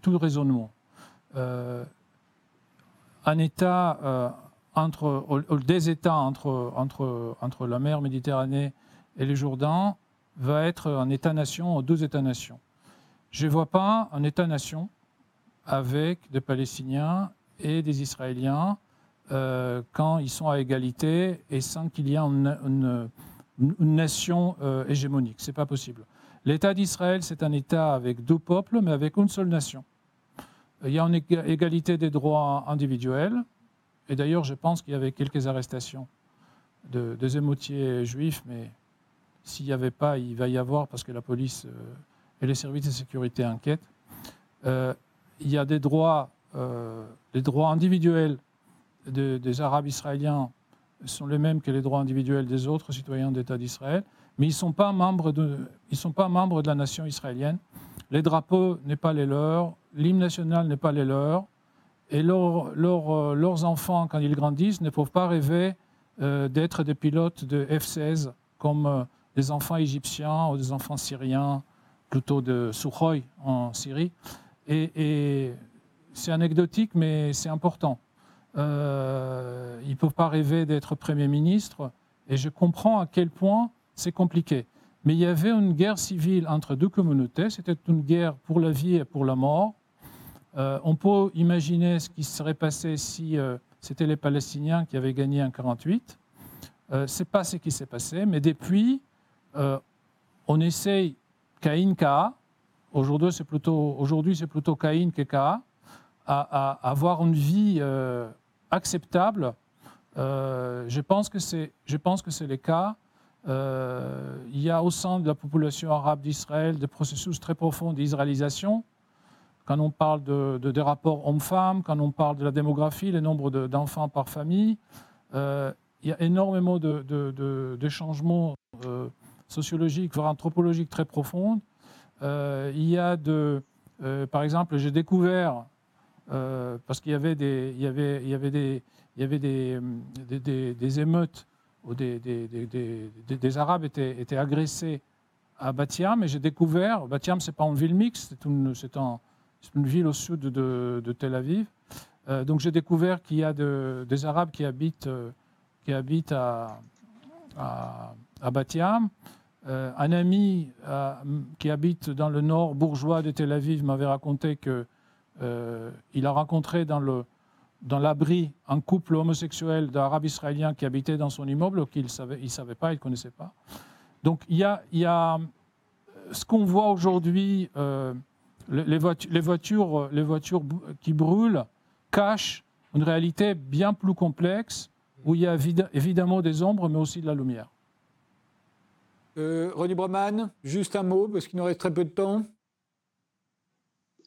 tout raisonnement. un État entre, des États entre, la mer Méditerranée et le Jourdain va être un État-nation, deux États-nations. Je ne vois pas un État-nation avec des Palestiniens et des Israéliens euh, quand ils sont à égalité et sans qu'il y ait une, nation euh, hégémonique. Ce n'est pas possible. L'État d'Israël, c'est un État avec deux peuples, mais avec une seule nation. Il y a une égalité des droits individuels, et d'ailleurs, je pense qu'il y avait quelques arrestations des émotiers juifs, mais s'il n'y avait pas, il va y avoir parce que la police et les services de sécurité enquêtent. il y a des droits, les droits individuels des Arabes israéliens sont les mêmes que les droits individuels des autres citoyens d'État d'Israël, mais ils ne sont, pas membres de, sont pas membres de la nation israélienne. Les drapeaux n'est pas les leurs, l'hymne national n'est pas les leurs, et euh, leurs enfants, quand ils grandissent, ne peuvent pas rêver euh, d'être des pilotes de F-16 comme euh, des enfants égyptiens ou des enfants syriens, plutôt de Sukhoi en Syrie. et c'est anecdotique, mais c'est important. Euh, ils ne peuvent pas rêver d'être Premier ministre. Et je comprends à quel point c'est compliqué. Mais il y avait une guerre civile entre deux communautés. C'était une guerre pour la vie et pour la mort. Euh, on peut imaginer ce qui serait passé si euh, c'était les Palestiniens qui avaient gagné en 48. Euh, ce n'est pas ce qui s'est passé. Mais depuis, on essaye Caïn-Ka. Aujourd'hui, c'est plutôt, aujourd'hui, c'est plutôt Caïn que Ka. À, avoir une vie acceptable. Euh, je pense que c'est, je pense que c'est le cas. Euh, il y a au sein de la population arabe d'Israël des processus très profonds d'israélisation. Quand on parle de, des rapports hommes-femmes, quand on parle de la démographie, le nombre d'enfants par famille, euh, il y a énormément de, de changements sociologiques, voire anthropologiques très profonds. il y a de, par exemple, j'ai découvert euh, parce qu'il y avait des, émeutes où des, Arabes étaient, agressés à Batiam, et j'ai découvert, Batiam, c'est pas une ville mixte, c'est une, ville au sud de, Tel Aviv. Euh, donc j'ai découvert qu'il y a des Arabes qui habitent, euh, qui habitent à, à, à Batiam. un ami qui habite dans le nord bourgeois de Tel Aviv m'avait raconté que euh, il a rencontré dans le dans l'abri un couple homosexuel d'Arabes israéliens qui habitait dans son immeuble qu'il ne savait, il savait pas, il ne connaissait pas. Donc il y a, y a ce qu'on voit aujourd'hui, euh, les, voitures, les, voitures, les voitures qui brûlent cachent une réalité bien plus complexe où il y a évidemment des ombres mais aussi de la lumière. Euh, Ronnie Broman, juste un mot parce qu'il nous reste très peu de temps.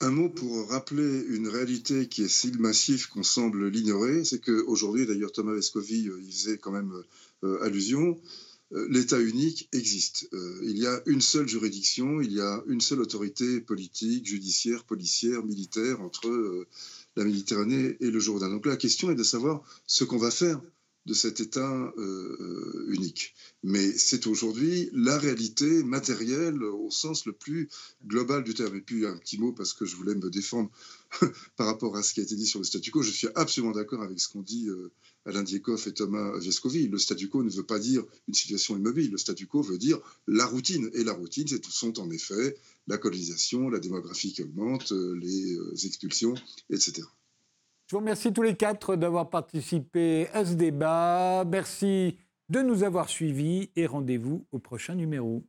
Un mot pour rappeler une réalité qui est si massive qu'on semble l'ignorer, c'est qu'aujourd'hui, d'ailleurs Thomas Vescovi euh, y faisait quand même euh, allusion, euh, l'État unique existe. il y a une seule juridiction, il y a une seule autorité politique, judiciaire, policière, militaire entre la Méditerranée et le Jourdain. Donc la question est de savoir ce qu'on va faire de cet État euh, unique. Mais c'est aujourd'hui la réalité matérielle au sens le plus global du terme. Et puis un petit mot parce que je voulais me défendre par rapport à ce qui a été dit sur le statu quo. Je suis absolument d'accord avec ce qu'ont dit euh, Alain Diekoff et Thomas Vescovi. Le statu quo ne veut pas dire une situation immobile. Le statu quo veut dire la routine. Et la routine, ce sont en effet la colonisation, la démographie qui augmente, euh, les expulsions, etc. Je vous remercie tous les quatre d'avoir participé à ce débat. Merci de nous avoir suivis et rendez-vous au prochain numéro.